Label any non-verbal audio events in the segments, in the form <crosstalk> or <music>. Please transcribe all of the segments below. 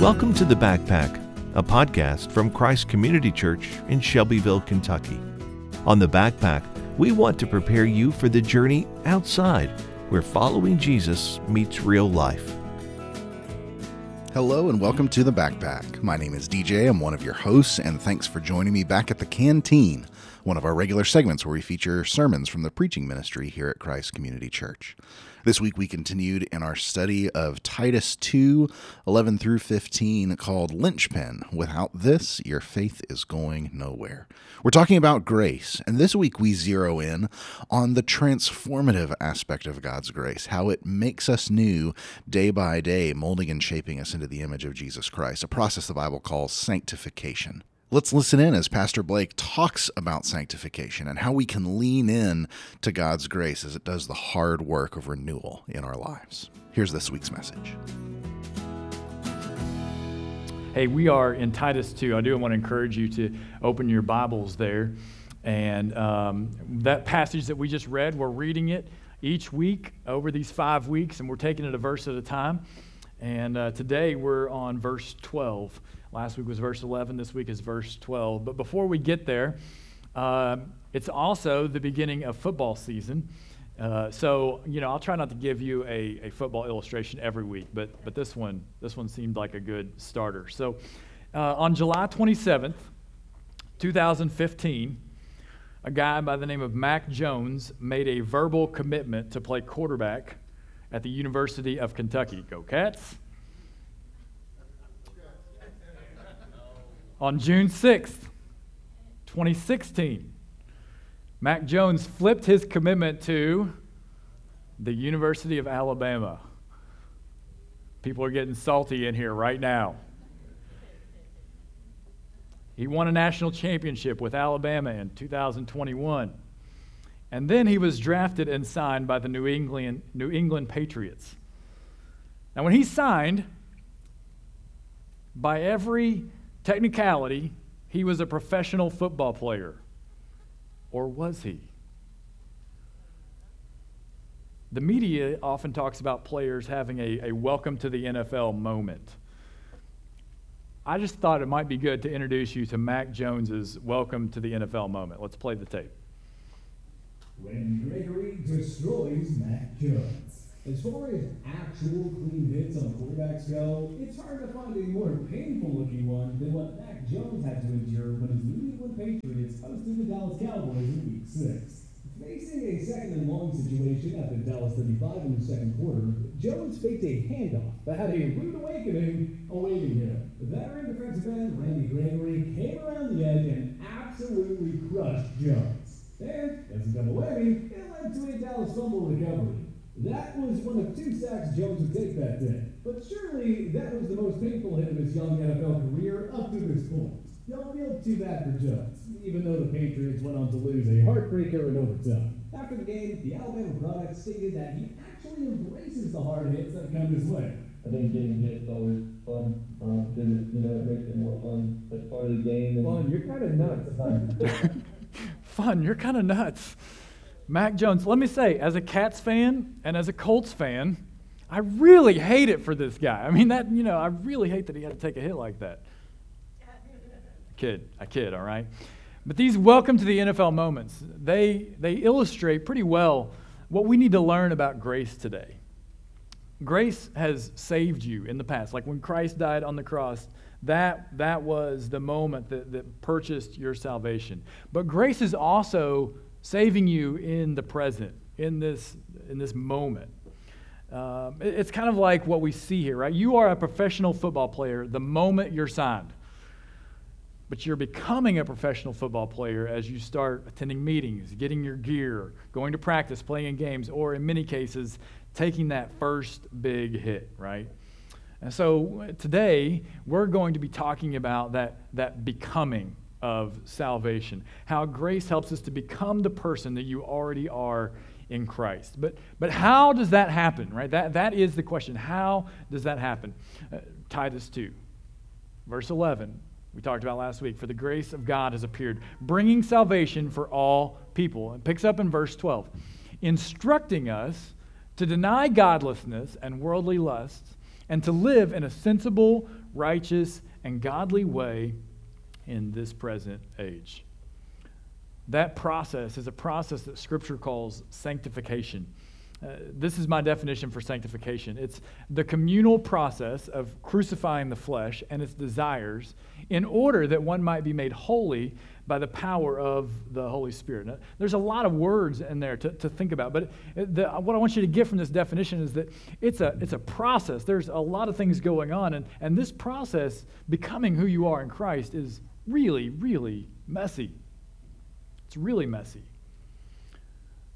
Welcome to The Backpack, a podcast from Christ Community Church in Shelbyville, Kentucky. On The Backpack, we want to prepare you for the journey outside where following Jesus meets real life. Hello and welcome to The Backpack. My name is DJ. I'm one of your hosts, and thanks for joining me back at the Canteen, one of our regular segments where we feature sermons from the preaching ministry here at Christ Community Church. This week we continued in our study of Titus 2 11 through 15 called Linchpin. Without this, your faith is going nowhere. We're talking about grace, and this week we zero in on the transformative aspect of God's grace, how it makes us new day by day, molding and shaping us into the image of Jesus Christ, a process the Bible calls sanctification. Let's listen in as Pastor Blake talks about sanctification and how we can lean in to God's grace as it does the hard work of renewal in our lives. Here's this week's message. Hey, we are in Titus 2. I do want to encourage you to open your Bibles there. And um, that passage that we just read, we're reading it each week over these five weeks, and we're taking it a verse at a time. And uh, today we're on verse 12. Last week was verse 11, this week is verse 12. But before we get there, uh, it's also the beginning of football season. Uh, so, you know, I'll try not to give you a, a football illustration every week, but, but this, one, this one seemed like a good starter. So, uh, on July 27th, 2015, a guy by the name of Mac Jones made a verbal commitment to play quarterback at the University of Kentucky. Go Cats! On June 6th, 2016, Mac Jones flipped his commitment to the University of Alabama. People are getting salty in here right now. He won a national championship with Alabama in 2021. And then he was drafted and signed by the New England, New England Patriots. Now, when he signed, by every technicality, he was a professional football player. Or was he? The media often talks about players having a, a welcome to the NFL moment. I just thought it might be good to introduce you to Mac Jones's welcome to the NFL moment. Let's play the tape. When Gregory destroys Mac Jones. As far as actual clean hits on quarterbacks go, it's hard to find a more painful looking one than what Mac Jones had to endure when his New England Patriots hosted the Dallas Cowboys in Week 6. Facing a second and long situation at the Dallas 35 in the second quarter, Jones faked a handoff that had a rude awakening awaiting him. Veteran defensive end Randy Gregory came around the edge and absolutely crushed Jones. And, as a double whammy, it led to a Dallas fumble recovery. That was one of two sacks Jones would take that day. But surely that was the most painful hit of his young NFL career up to this point. Don't feel too bad for Jones, even though the Patriots went on to lose a heartbreaker in overtime. After the game, the Alabama product stated that he actually embraces the hard hits that come his way. I think getting hit is always fun because uh, it, you know it makes it more fun. That's part of the game. And fun, you're kind of nuts. <laughs> <laughs> fun, you're kind of nuts. Mac Jones, let me say, as a Cats fan and as a Colts fan, I really hate it for this guy. I mean, that, you know, I really hate that he had to take a hit like that. I <laughs> kid, I kid, all right? But these welcome to the NFL moments, they, they illustrate pretty well what we need to learn about grace today. Grace has saved you in the past. Like when Christ died on the cross, that, that was the moment that, that purchased your salvation. But grace is also saving you in the present, in this, in this moment. Um, it, it's kind of like what we see here, right? You are a professional football player the moment you're signed. But you're becoming a professional football player as you start attending meetings, getting your gear, going to practice, playing games, or in many cases, taking that first big hit, right? And so today, we're going to be talking about that, that becoming of salvation. How grace helps us to become the person that you already are in Christ. But, but how does that happen, right? That, that is the question. How does that happen? Uh, Titus 2, verse 11, we talked about last week. For the grace of God has appeared, bringing salvation for all people. It picks up in verse 12, instructing us to deny godlessness and worldly lusts and to live in a sensible, righteous, and godly way in this present age. That process is a process that Scripture calls sanctification. Uh, this is my definition for sanctification it's the communal process of crucifying the flesh and its desires in order that one might be made holy by the power of the Holy Spirit. Now, there's a lot of words in there to, to think about, but the, what I want you to get from this definition is that it's a, it's a process. There's a lot of things going on, and, and this process, becoming who you are in Christ, is really, really messy. It's really messy.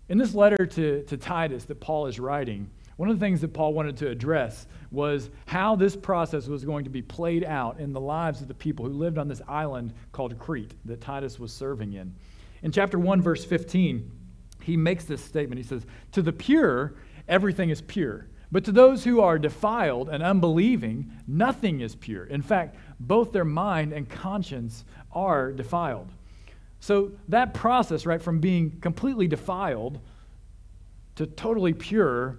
In this letter to, to Titus that Paul is writing, one of the things that Paul wanted to address was how this process was going to be played out in the lives of the people who lived on this island called Crete that Titus was serving in. In chapter 1, verse 15, he makes this statement. He says, To the pure, everything is pure. But to those who are defiled and unbelieving, nothing is pure. In fact, both their mind and conscience are defiled. So that process, right, from being completely defiled to totally pure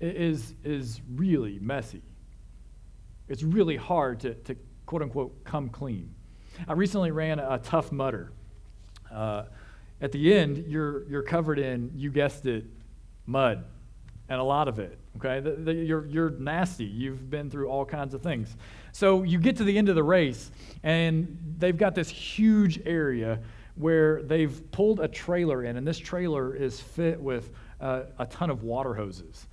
is, is really messy. It's really hard to, to quote unquote come clean. I recently ran a, a Tough Mudder. Uh, at the end, you're, you're covered in, you guessed it, mud, and a lot of it. Okay? The, the, you're, you're nasty. You've been through all kinds of things. So you get to the end of the race, and they've got this huge area where they've pulled a trailer in, and this trailer is fit with uh, a ton of water hoses.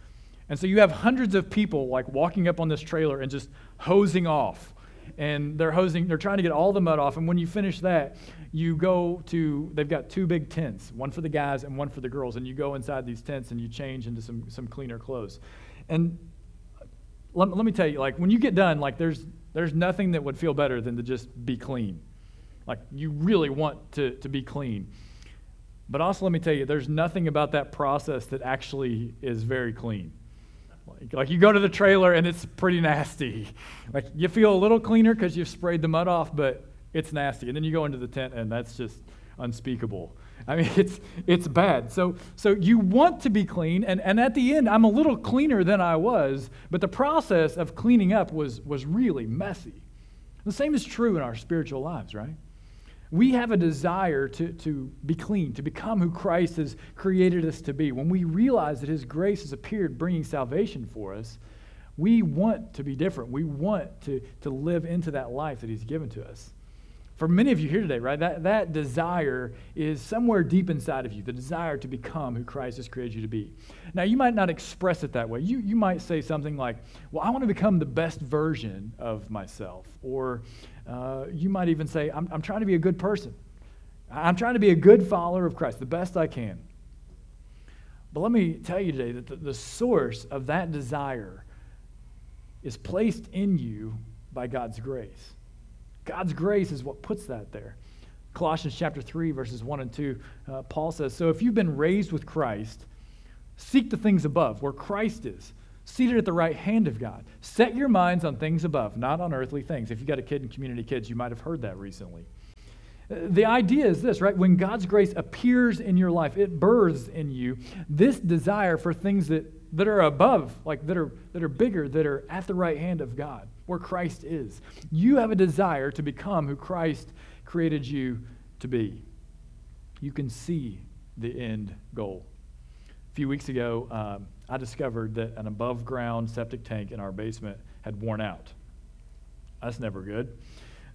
And so you have hundreds of people like walking up on this trailer and just hosing off. And they're hosing, they're trying to get all the mud off. And when you finish that, you go to, they've got two big tents, one for the guys and one for the girls. And you go inside these tents and you change into some, some cleaner clothes. And let, let me tell you, like, when you get done, like, there's, there's nothing that would feel better than to just be clean. Like, you really want to, to be clean. But also, let me tell you, there's nothing about that process that actually is very clean. Like, you go to the trailer and it's pretty nasty. Like, you feel a little cleaner because you've sprayed the mud off, but it's nasty. And then you go into the tent and that's just unspeakable. I mean, <laughs> it's, it's bad. So, so you want to be clean, and, and at the end, I'm a little cleaner than I was, but the process of cleaning up was, was really messy. The same is true in our spiritual lives, right? We have a desire to, to be clean, to become who Christ has created us to be. When we realize that His grace has appeared bringing salvation for us, we want to be different. We want to, to live into that life that He's given to us for many of you here today, right, that, that desire is somewhere deep inside of you, the desire to become who Christ has created you to be. Now, you might not express it that way. You, you might say something like, Well, I want to become the best version of myself. Or uh, you might even say, I'm, I'm trying to be a good person. I'm trying to be a good follower of Christ, the best I can. But let me tell you today that the, the source of that desire is placed in you by God's grace. God's grace is what puts that there. Colossians chapter 3, verses 1 and 2, uh, Paul says, So if you've been raised with Christ, seek the things above, where Christ is, seated at the right hand of God. Set your minds on things above, not on earthly things. If you've got a kid in community kids, you might have heard that recently. Uh, the idea is this, right? When God's grace appears in your life, it births in you this desire for things that, that are above, like that are, that are bigger, that are at the right hand of God where Christ is. You have a desire to become who Christ created you to be. You can see the end goal. A few weeks ago, um, I discovered that an above ground septic tank in our basement had worn out. That's never good.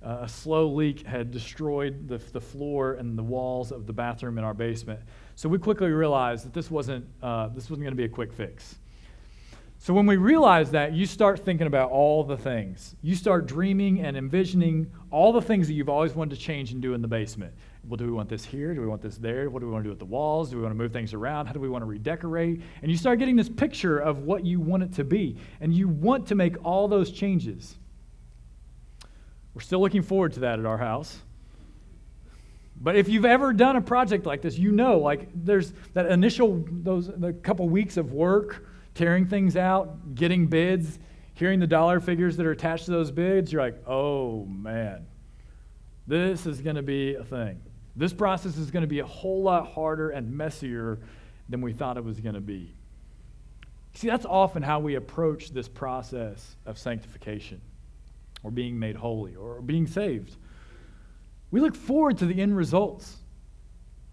Uh, a slow leak had destroyed the, the floor and the walls of the bathroom in our basement. So we quickly realized that this wasn't, uh, this wasn't going to be a quick fix. So when we realize that, you start thinking about all the things. You start dreaming and envisioning all the things that you've always wanted to change and do in the basement. Well, do we want this here? Do we want this there? What do we want to do with the walls? Do we want to move things around? How do we want to redecorate? And you start getting this picture of what you want it to be. And you want to make all those changes. We're still looking forward to that at our house. But if you've ever done a project like this, you know, like there's that initial, those, the couple weeks of work tearing things out, getting bids, hearing the dollar figures that are attached to those bids, you're like, oh man, this is going to be a thing. This process is going to be a whole lot harder and messier than we thought it was going to be. See, that's often how we approach this process of sanctification or being made holy or being saved. We look forward to the end results.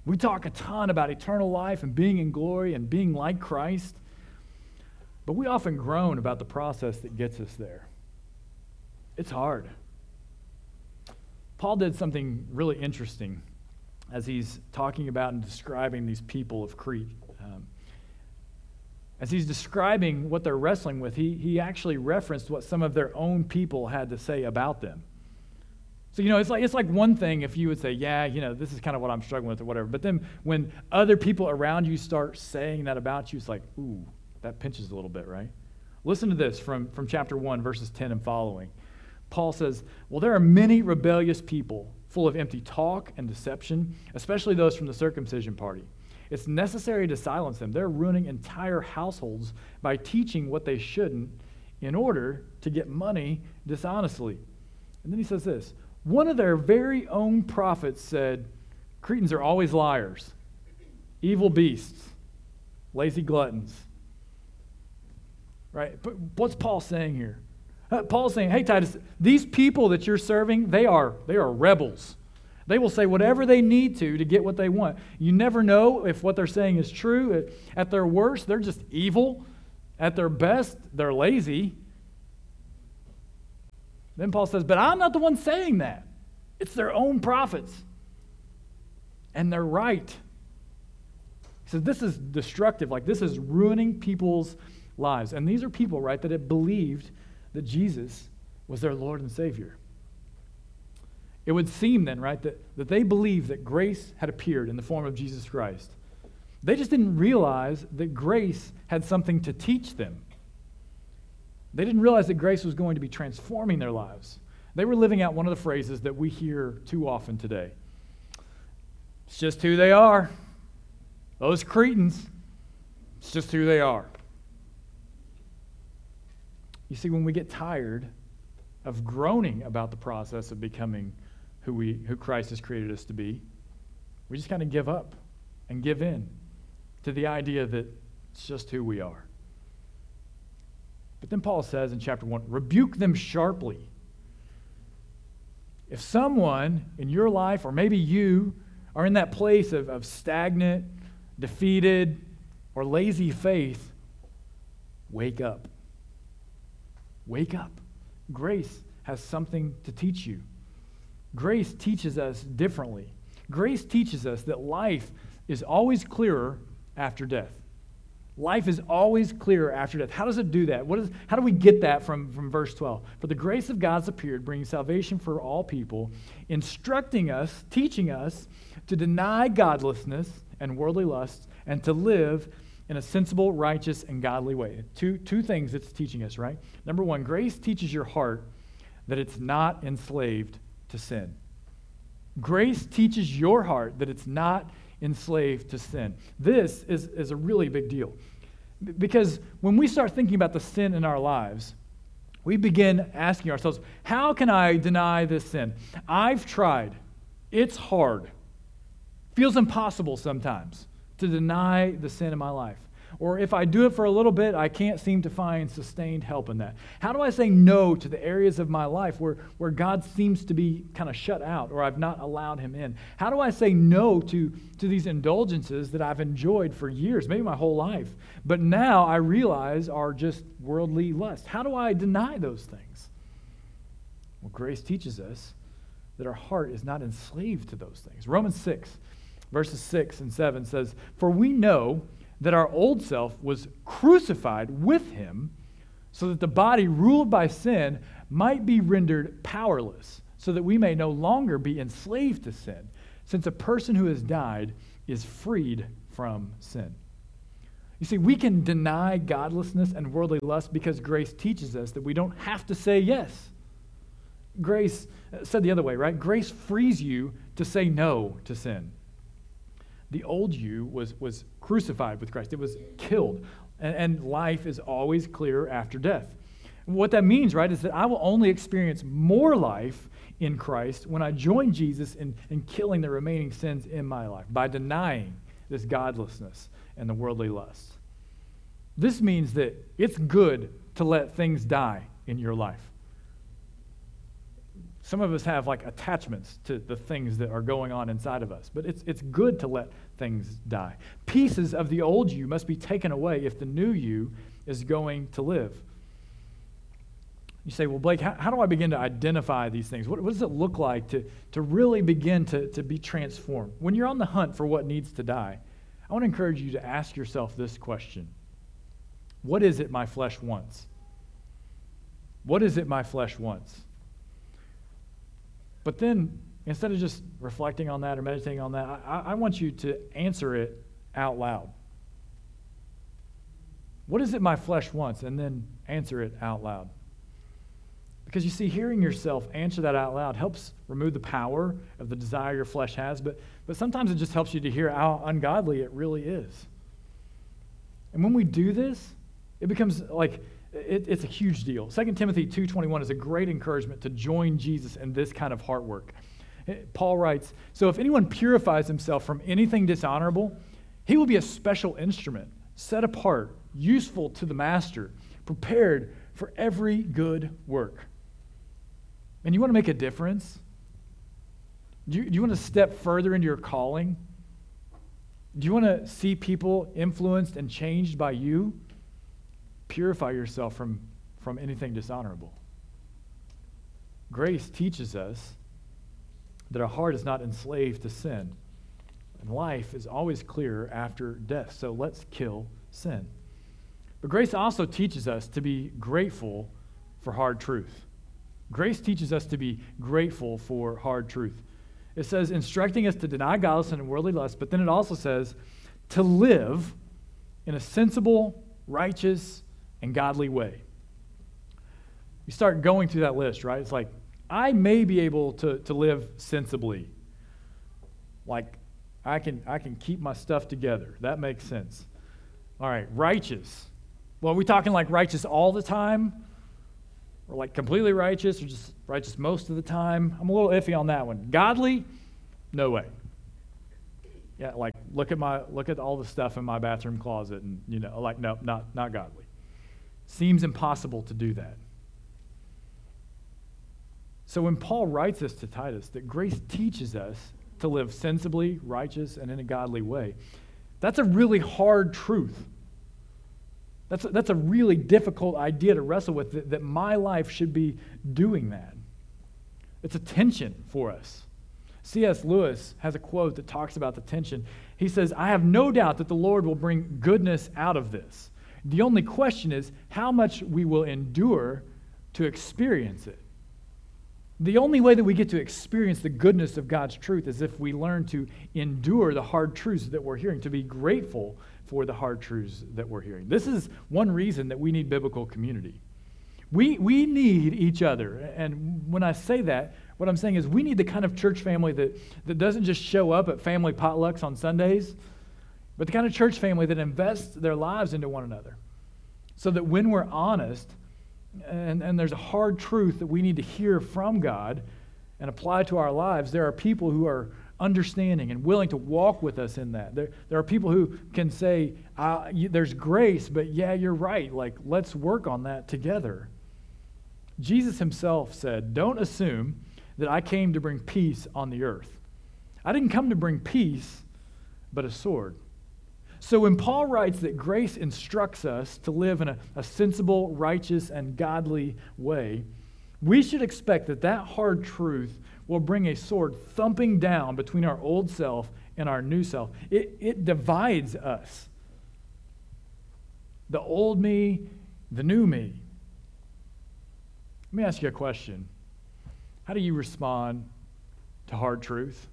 We talk a ton about eternal life and being in glory and being like Christ, but we often groan about the process that gets us there. It's hard. Paul did something really interesting as he's talking about and describing these people of Crete. Um, as he's describing what they're wrestling with, he, he actually referenced what some of their own people had to say about them. So, you know, it's like, it's like one thing if you would say, yeah, you know, this is kind of what I'm struggling with or whatever. But then when other people around you start saying that about you, it's like, ooh, that pinches a little bit, right? Listen to this from, from chapter 1, verses 10 and following. Paul says, Well, there are many rebellious people full of empty talk and deception, especially those from the circumcision party. It's necessary to silence them. They're ruining entire households by teaching what they shouldn't in order to get money dishonestly. And then he says this one of their very own prophets said, Cretans are always liars, evil beasts, lazy gluttons. Right? But what's Paul saying here? Uh, Paul's saying, hey, Titus, these people that you're serving, they are, they are rebels. They will say whatever they need to to get what they want. You never know if what they're saying is true. At their worst, they're just evil. At their best, they're lazy. Then Paul says, But I'm not the one saying that. It's their own prophets. And they're right. He says, This is destructive. Like, this is ruining people's lives. And these are people, right, that have believed that Jesus was their Lord and Savior. It would seem then, right, that, that they believed that grace had appeared in the form of Jesus Christ. They just didn't realize that grace had something to teach them. They didn't realize that grace was going to be transforming their lives. They were living out one of the phrases that we hear too often today. It's just who they are. Those Cretans, it's just who they are. You see, when we get tired of groaning about the process of becoming who, we, who Christ has created us to be, we just kind of give up and give in to the idea that it's just who we are. But then Paul says in chapter 1 rebuke them sharply. If someone in your life, or maybe you, are in that place of, of stagnant, defeated, or lazy faith, wake up. Wake up. Grace has something to teach you. Grace teaches us differently. Grace teaches us that life is always clearer after death. Life is always clearer after death. How does it do that? What is, how do we get that from, from verse 12? For the grace of God's appeared, bringing salvation for all people, instructing us, teaching us to deny godlessness and worldly lusts, and to live in a sensible, righteous, and godly way. Two, two things it's teaching us, right? Number one, grace teaches your heart that it's not enslaved to sin. Grace teaches your heart that it's not enslaved to sin. This is, is a really big deal. Because when we start thinking about the sin in our lives, we begin asking ourselves, how can I deny this sin? I've tried. It's hard. Feels impossible sometimes to deny the sin in my life. Or if I do it for a little bit, I can't seem to find sustained help in that. How do I say no to the areas of my life where, where God seems to be kind of shut out or I've not allowed him in? How do I say no to, to these indulgences that I've enjoyed for years, maybe my whole life, but now I realize are just worldly lust? How do I deny those things? Well, grace teaches us that our heart is not enslaved to those things. Romans 6, verses 6 and 7 says, For we know that our old self was crucified with him so that the body ruled by sin might be rendered powerless, so that we may no longer be enslaved to sin, since a person who has died is freed from sin. You see, we can deny godlessness and worldly lust because grace teaches us that we don't have to say yes. Grace, uh, said the other way, right? Grace frees you to say no to sin the old you was, was crucified with Christ, it was killed. And, and life is always clearer after death. And what that means, right, is that I will only experience more life in Christ when I join Jesus in, in killing the remaining sins in my life by denying this godlessness and the worldly lust. This means that it's good to let things die in your life. Some of us have like attachments to the things that are going on inside of us, but it's, it's good to let things die. Pieces of the old you must be taken away if the new you is going to live. You say, well, Blake, how, how do I begin to identify these things? What, what, does it look like to, to really begin to, to be transformed? When you're on the hunt for what needs to die, I want to encourage you to ask yourself this question What is it my flesh wants? What is it my flesh wants? But then, instead of just reflecting on that or meditating on that, I, I want you to answer it out loud. What is it my flesh wants? And then answer it out loud. Because you see, hearing yourself answer that out loud helps remove the power of the desire your flesh has, but, but sometimes it just helps you to hear how ungodly it really is. And when we do this, it becomes like it, it's a huge deal. 2 Timothy 2.21 is a great encouragement to join Jesus in this kind of heart work. Eh, Paul writes, So if anyone purifies himself from anything dishonorable, he will be a special instrument, set apart, useful to the master, prepared for every good work. And you want to make a difference? Do you, do you want to step further into your calling? Do you want to see people influenced and changed by you? Purify yourself from, from anything dishonorable. Grace teaches us that our heart is not enslaved to sin, and life is always clearer after death. So let's kill sin. But grace also teaches us to be grateful for hard truth. Grace teaches us to be grateful for hard truth. It says, instructing us to deny godlessness and worldly lust, but then it also says to live in a sensible, righteous, and godly way. You start going through that list, right? It's like, I may be able to, to live sensibly. Like, I can, I can keep my stuff together. That makes sense. All right, righteous. Well, are we talking like righteous all the time? or like completely righteous or just righteous most of the time. I'm a little iffy on that one. Godly? No way. Yeah, like look at my look at all the stuff in my bathroom closet and you know, like no, not not godly. Seems impossible to do that. So when Paul writes this to Titus, that grace teaches us to live sensibly, righteous, and in a godly way, that's a really hard truth. That's a, that's a really difficult idea to wrestle with, that, that my life should be doing that. It's a tension for us. C.S. Lewis has a quote that talks about the tension. He says, I have no doubt that the Lord will bring goodness out of this. The only question is how much we will endure to experience it. The only way that we get to experience the goodness of God's truth is if we learn to endure the hard truths that we're hearing, to be grateful for the hard truths that we're hearing. This is one reason that we need biblical community. We, we need each other. And when I say that, what I'm saying is we need the kind of church family that, that doesn't just show up at family potlucks on Sundays, but the kind of church family that invests their lives into one another. So that when we're honest and, and there's a hard truth that we need to hear from God and apply to our lives, there are people who are understanding and willing to walk with us in that. There, there are people who can say, you, There's grace, but yeah, you're right. Like, let's work on that together. Jesus himself said, Don't assume that I came to bring peace on the earth. I didn't come to bring peace, but a sword. So when Paul writes that grace instructs us to live in a, a sensible, righteous, and godly way, we should expect that that hard truth will bring a sword thumping down between our old self and our new self. It, it divides us. The old me, the new me. Let me ask you a question. How do you respond to hard truth?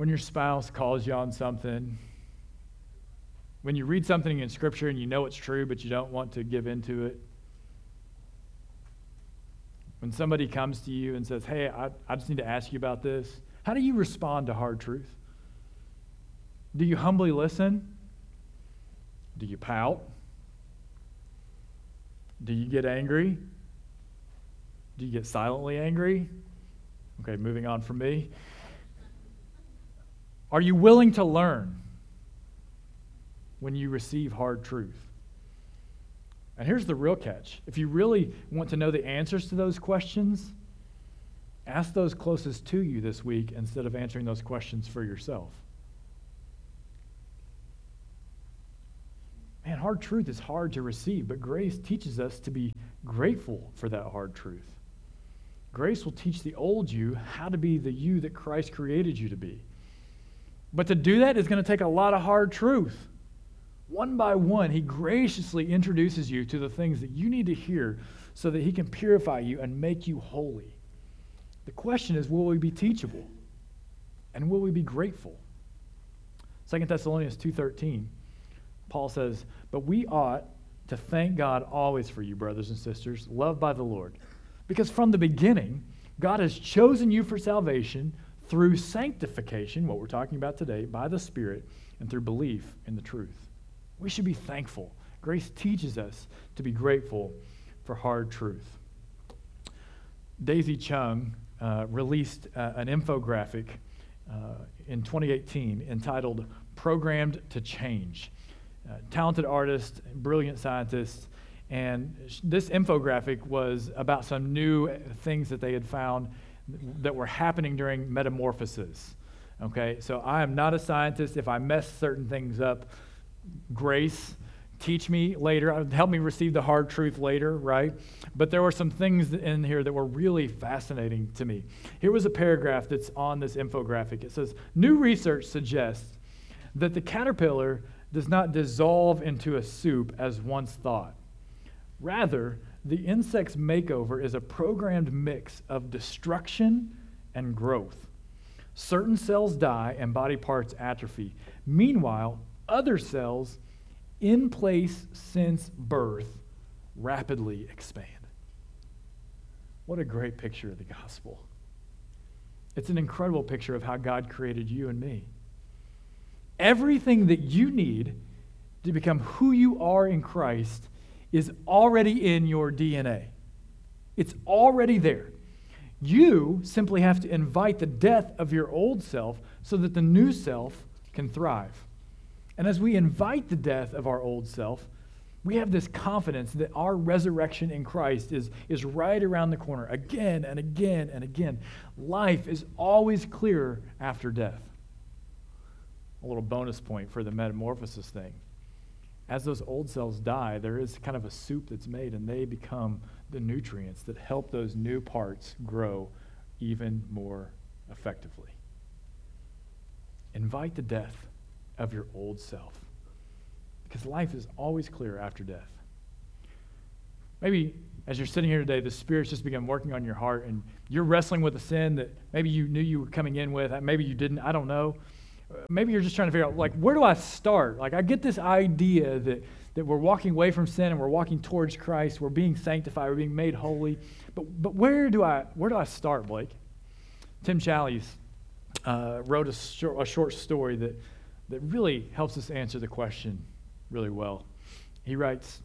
When your spouse calls you on something, when you read something in Scripture and you know it's true, but you don't want to give into it, when somebody comes to you and says, Hey, I, I just need to ask you about this, how do you respond to hard truth? Do you humbly listen? Do you pout? Do you get angry? Do you get silently angry? Okay, moving on from me. Are you willing to learn? when you receive hard truth. And here's the real catch if you really want to know the answers to those questions, ask those closest to you this week instead of answering those questions for yourself. Man, hard truth is hard to receive, but grace teaches us to be grateful for that hard truth. Grace will teach the old you how to be the you that Christ created you to be. But to do that is going to take a lot of hard truth. One by one, he graciously introduces you to the things that you need to hear so that he can purify you and make you holy. The question is will we be teachable? And will we be grateful? 2 Thessalonians 2:13 Paul says, "But we ought to thank God always for you, brothers and sisters, loved by the Lord, because from the beginning God has chosen you for salvation through sanctification, what we're talking about today, by the Spirit, and through belief in the truth." We should be thankful. Grace teaches us to be grateful for hard truth. Daisy Chung uh, released uh, an infographic uh, in 2018 entitled Programmed to Change. Uh, talented artist, brilliant scientist, and this infographic was about some new things that they had found that were happening during metamorphosis. Okay, so I am not a scientist. If I mess certain things up, grace. Teach me later, uh, help me receive the hard truth later, right? But there were some things in here that were really fascinating to me. Here was a paragraph that's on this infographic. It says New research suggests that the caterpillar does not dissolve into a soup as once thought. Rather, the insect's makeover is a programmed mix of destruction and growth. Certain cells die and body parts atrophy. Meanwhile, other cells in place since birth rapidly expand. What a great picture of the gospel. It's an incredible picture of how God created you and me. Everything that you need to become who you are in Christ is already in your DNA. It's already there. You simply have to invite the death of your old self so that the new self can thrive. And as we invite the death of our old self, we have this confidence that our resurrection in Christ is, is right around the corner again and again and again. Life is always clearer after death. A little bonus point for the metamorphosis thing. As those old cells die, there is kind of a soup that's made, and they become the nutrients that help those new parts grow even more effectively. Invite the death of your old self. Because life is always clear after death. Maybe as you're sitting here today, the Spirit's just begun working on your heart and you're wrestling with a sin that maybe you knew you were coming in with, maybe you didn't, I don't know. Maybe you're just trying to figure out, like, where do I start? Like, I get this idea that, that we're walking away from sin and we're walking towards Christ, we're being sanctified, we're being made holy. But, but where, do I, where do I start, Blake? Tim Challies uh, wrote a short, a short story that that really helps us answer the question really well. He writes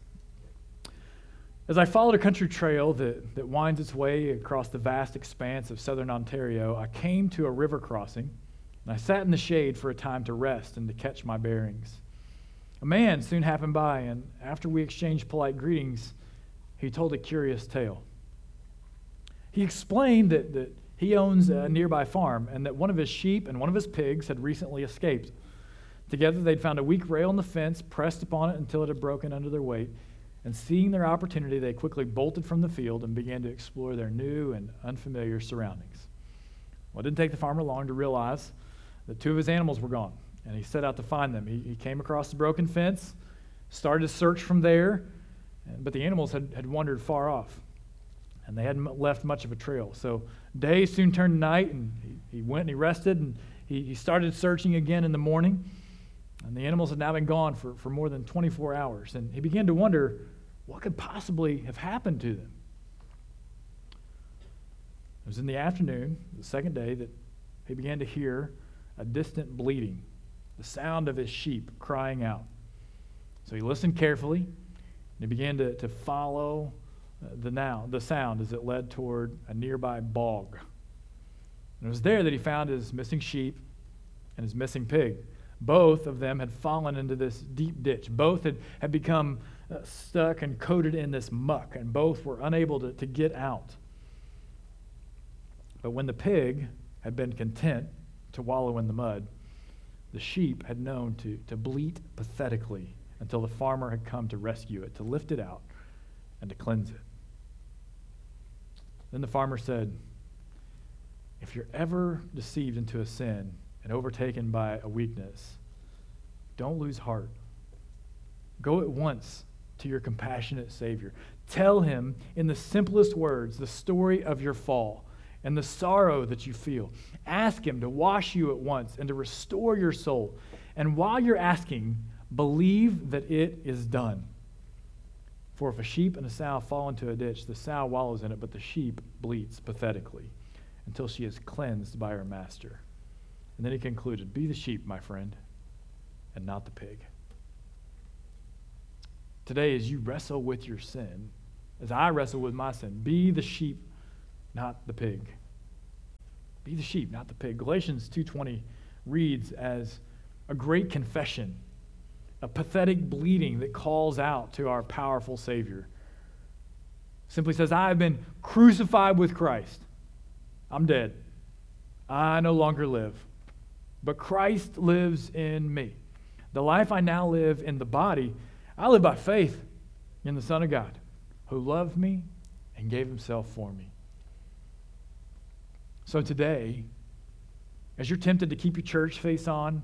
As I followed a country trail that, that winds its way across the vast expanse of southern Ontario, I came to a river crossing, and I sat in the shade for a time to rest and to catch my bearings. A man soon happened by, and after we exchanged polite greetings, he told a curious tale. He explained that, that he owns a nearby farm and that one of his sheep and one of his pigs had recently escaped. Together, they'd found a weak rail in the fence, pressed upon it until it had broken under their weight. And seeing their opportunity, they quickly bolted from the field and began to explore their new and unfamiliar surroundings. Well, it didn't take the farmer long to realize that two of his animals were gone, and he set out to find them. He, he came across the broken fence, started to search from there, but the animals had, had wandered far off, and they hadn't left much of a trail. So day soon turned night, and he, he went and he rested, and he, he started searching again in the morning. And the animals had now been gone for, for more than 24 hours. And he began to wonder what could possibly have happened to them. It was in the afternoon, the second day, that he began to hear a distant bleating, the sound of his sheep crying out. So he listened carefully, and he began to, to follow uh, the, now, the sound as it led toward a nearby bog. And it was there that he found his missing sheep and his missing pig Both of them had fallen into this deep ditch. Both had, had become uh, stuck and coated in this muck, and both were unable to, to get out. But when the pig had been content to wallow in the mud, the sheep had known to, to bleat pathetically until the farmer had come to rescue it, to lift it out, and to cleanse it. Then the farmer said, If you're ever deceived into a sin and overtaken by a weakness, don't lose heart. Go at once to your compassionate Savior. Tell him in the simplest words the story of your fall and the sorrow that you feel. Ask him to wash you at once and to restore your soul. And while you're asking, believe that it is done. For if a sheep and a sow fall into a ditch, the sow wallows in it, but the sheep bleats pathetically until she is cleansed by her master. And then he concluded Be the sheep, my friend, and not the pig. Today, as you wrestle with your sin, as I wrestle with my sin, be the sheep, not the pig. Be the sheep, not the pig. Galatians 2:20 reads as a great confession a pathetic bleeding that calls out to our powerful Savior. Simply says, I have been crucified with Christ. I'm dead. I no longer live. But Christ lives in me. The life I now live in the body, I live by faith in the Son of God, who loved me and gave himself for me. So today, as you're tempted to keep your church face on,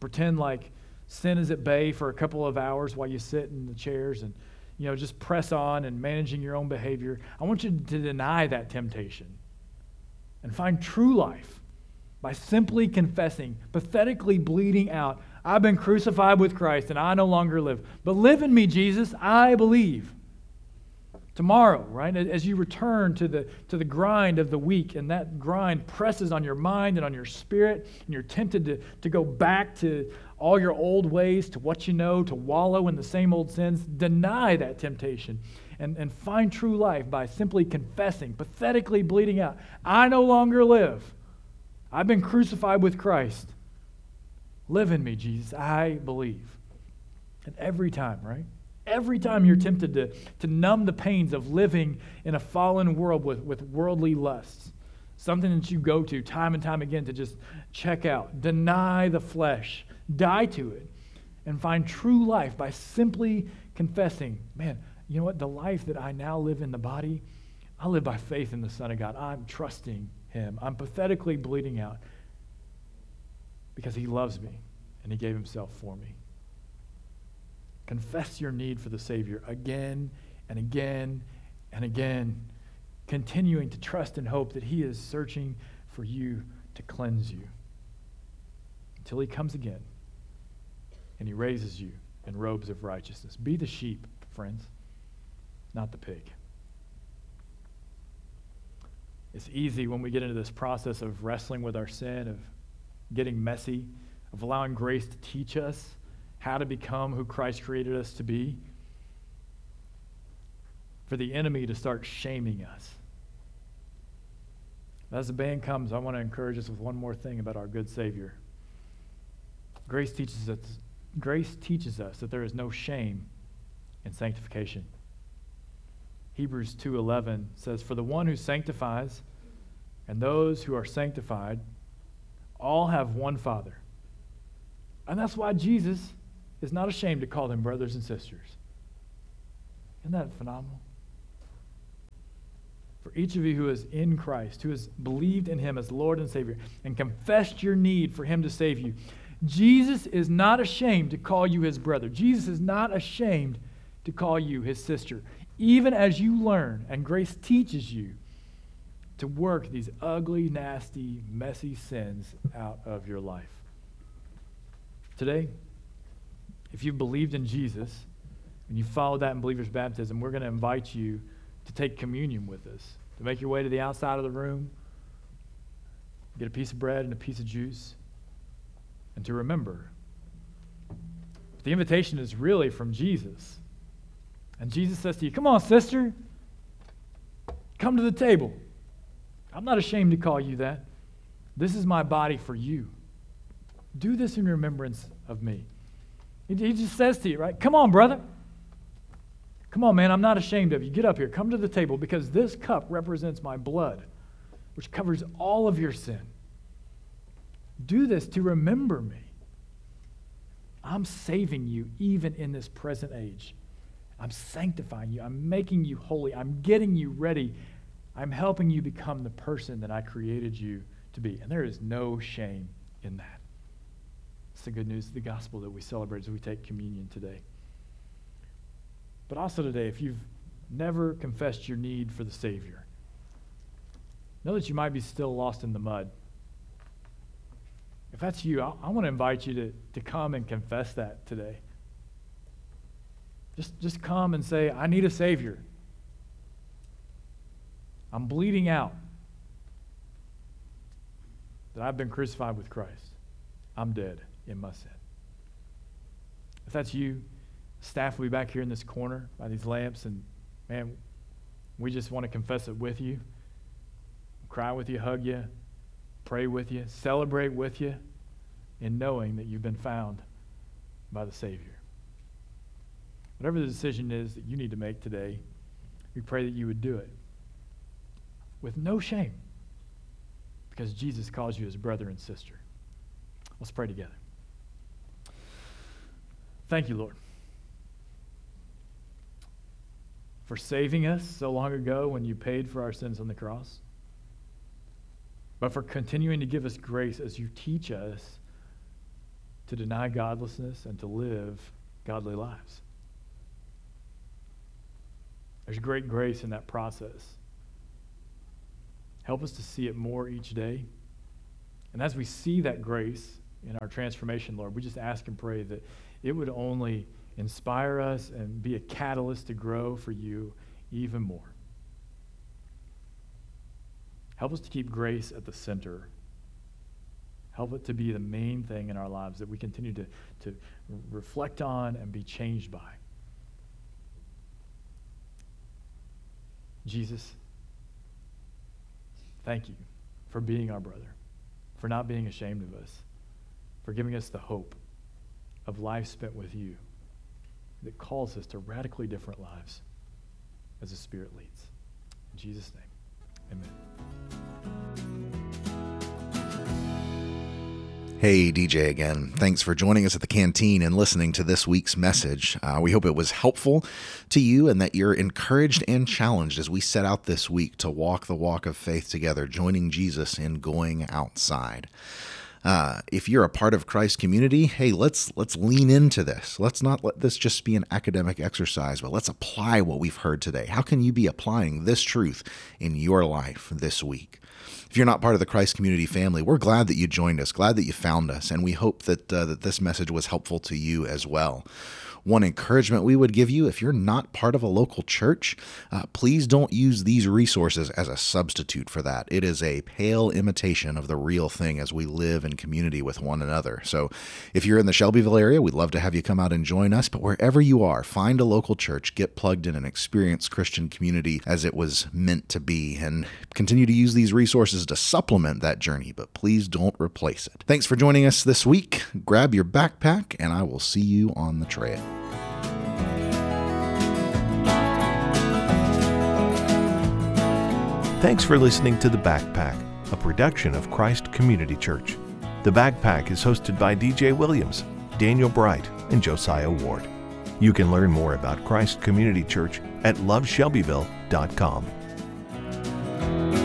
pretend like sin is at bay for a couple of hours while you sit in the chairs and you know just press on and managing your own behavior i want you to deny that temptation and find true life by simply confessing pathetically bleeding out i've been crucified with christ and i no longer live. But live in me jesus. I believe tomorrow, right? As you return to the, to the grind of the week, and that grind presses on your mind and on your spirit, and you're tempted to, to go back to all your old ways, to what you know, to wallow in the same old sins, deny that temptation and, and find true life by simply confessing, pathetically bleeding out, I no longer live. I've been crucified with Christ. Live in me, Jesus. I believe. And every time, right? Every time you're tempted to, to numb the pains of living in a fallen world with, with worldly lusts, something that you go to time and time again to just check out, deny the flesh, die to it, and find true life by simply confessing, man, you know what? The life that I now live in the body, I live by faith in the Son of God. I'm trusting Him. I'm pathetically bleeding out because He loves me and He gave Himself for me. Confess your need for the Savior again and again and again, continuing to trust and hope that He is searching for you to cleanse you until He comes again and He raises you in robes of righteousness. Be the sheep, friends, not the pig. It's easy when we get into this process of wrestling with our sin, of getting messy, of allowing grace to teach us how to become who Christ created us to be, for the enemy to start shaming us. As the band comes, I want to encourage us with one more thing about our good Savior. Grace teaches us, grace teaches us that there is no shame in sanctification. Hebrews 2:11 says, "For the one who sanctifies and those who are sanctified all have one Father." And that's why Jesus is not ashamed to call them brothers and sisters. Isn't that phenomenal? For each of you who is in Christ, who has believed in him as Lord and Savior, and confessed your need for him to save you, Jesus is not ashamed to call you his brother. Jesus is not ashamed to call you his sister, even as you learn and grace teaches you to work these ugly, nasty, messy sins out of your life. Today, if you've believed in Jesus and you followed that in believer's baptism, we're going to invite you to take communion with us, to make your way to the outside of the room, get a piece of bread and a piece of juice, and to remember. But The invitation is really from Jesus. And Jesus says to you, Come on, sister, come to the table. I'm not ashamed to call you that. This is my body for you. Do this in remembrance of me. He, just says to you, right? Come on, brother. Come on, man. I'm not ashamed of you. Get up here. Come to the table because this cup represents my blood, which covers all of your sin. Do this to remember me. I'm saving you even in this present age. I'm sanctifying you. I'm making you holy. I'm getting you ready. I'm helping you become the person that I created you to be. And there is no shame in that. The good news of the gospel that we celebrate as we take communion today. But also today, if you've never confessed your need for the Savior, know that you might be still lost in the mud. If that's you, I, I want to invite you to, to come and confess that today. Just, just come and say, I need a Savior. I'm bleeding out that I've been crucified with Christ. I'm dead in sin. If that's you, staff will be back here in this corner by these lamps, and man, we just want to confess it with you, cry with you, hug you, pray with you, celebrate with you in knowing that you've been found by the Savior. Whatever the decision is that you need to make today, we pray that you would do it with no shame because Jesus calls you his brother and sister. Let's pray together. Thank you, Lord, for saving us so long ago when you paid for our sins on the cross, but for continuing to give us grace as you teach us to deny godlessness and to live godly lives. There's great grace in that process. Help us to see it more each day. And as we see that grace in our transformation, Lord, we just ask and pray that it would only inspire us and be a catalyst to grow for you even more. Help us to keep grace at the center. Help it to be the main thing in our lives that we continue to, to reflect on and be changed by. Jesus, thank you for being our brother, for not being ashamed of us, for giving us the hope of life spent with you that calls us to radically different lives as the Spirit leads. In Jesus' name, amen. Hey, DJ again. Thanks for joining us at the canteen and listening to this week's message. Uh, we hope it was helpful to you and that you're encouraged and challenged as we set out this week to walk the walk of faith together, joining Jesus in going outside. Uh, if you're a part of Christ's community, hey, let's let's lean into this. Let's not let this just be an academic exercise, but let's apply what we've heard today. How can you be applying this truth in your life this week? If you're not part of the Christ community family, we're glad that you joined us, glad that you found us, and we hope that uh, that this message was helpful to you as well. One encouragement we would give you if you're not part of a local church, uh, please don't use these resources as a substitute for that. It is a pale imitation of the real thing as we live in community with one another. So if you're in the Shelbyville area, we'd love to have you come out and join us. But wherever you are, find a local church, get plugged in, and experience Christian community as it was meant to be, and continue to use these resources to supplement that journey, but please don't replace it. Thanks for joining us this week. Grab your backpack, and I will see you on the trail. Thanks for listening to The Backpack, a production of Christ Community Church. The Backpack is hosted by DJ Williams, Daniel Bright, and Josiah Ward. You can learn more about Christ Community Church at loveshelbyville.com.